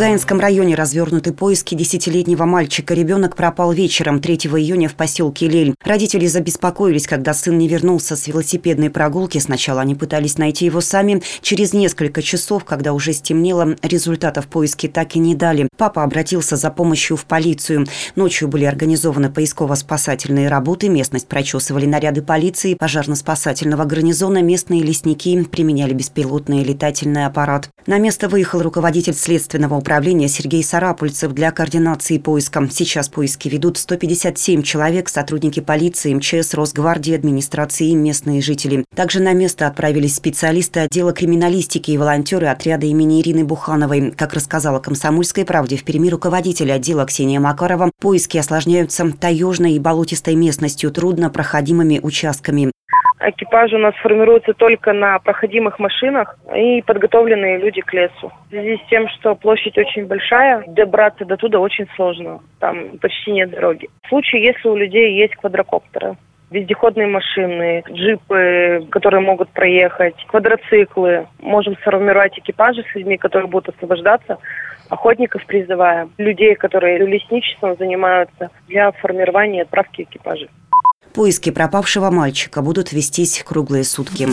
Гаинском районе развернуты поиски десятилетнего мальчика. Ребенок пропал вечером 3 июня в поселке Лель. Родители забеспокоились, когда сын не вернулся с велосипедной прогулки. Сначала они пытались найти его сами. Через несколько часов, когда уже стемнело, результатов поиски так и не дали. Папа обратился за помощью в полицию. Ночью были организованы поисково-спасательные работы. Местность прочесывали наряды полиции, пожарно-спасательного гарнизона. Местные лесники применяли беспилотный летательный аппарат. На место выехал руководитель следственного управления Сергей Сарапульцев для координации поиска. Сейчас поиски ведут 157 человек, сотрудники полиции, МЧС, Росгвардии, администрации и местные жители. Также на место отправились специалисты отдела криминалистики и волонтеры отряда имени Ирины Бухановой. Как рассказала «Комсомольской правде» в Перми руководитель отдела Ксения Макарова, поиски осложняются таежной и болотистой местностью, труднопроходимыми участками. Экипаж у нас формируется только на проходимых машинах и подготовленные люди к лесу. В связи с тем, что площадь очень большая, добраться до туда очень сложно. Там почти нет дороги. В случае, если у людей есть квадрокоптеры, вездеходные машины, джипы, которые могут проехать, квадроциклы. Можем сформировать экипажи с людьми, которые будут освобождаться, охотников призывая, людей, которые лесничеством занимаются для формирования и отправки экипажей. Поиски пропавшего мальчика будут вестись круглые сутки.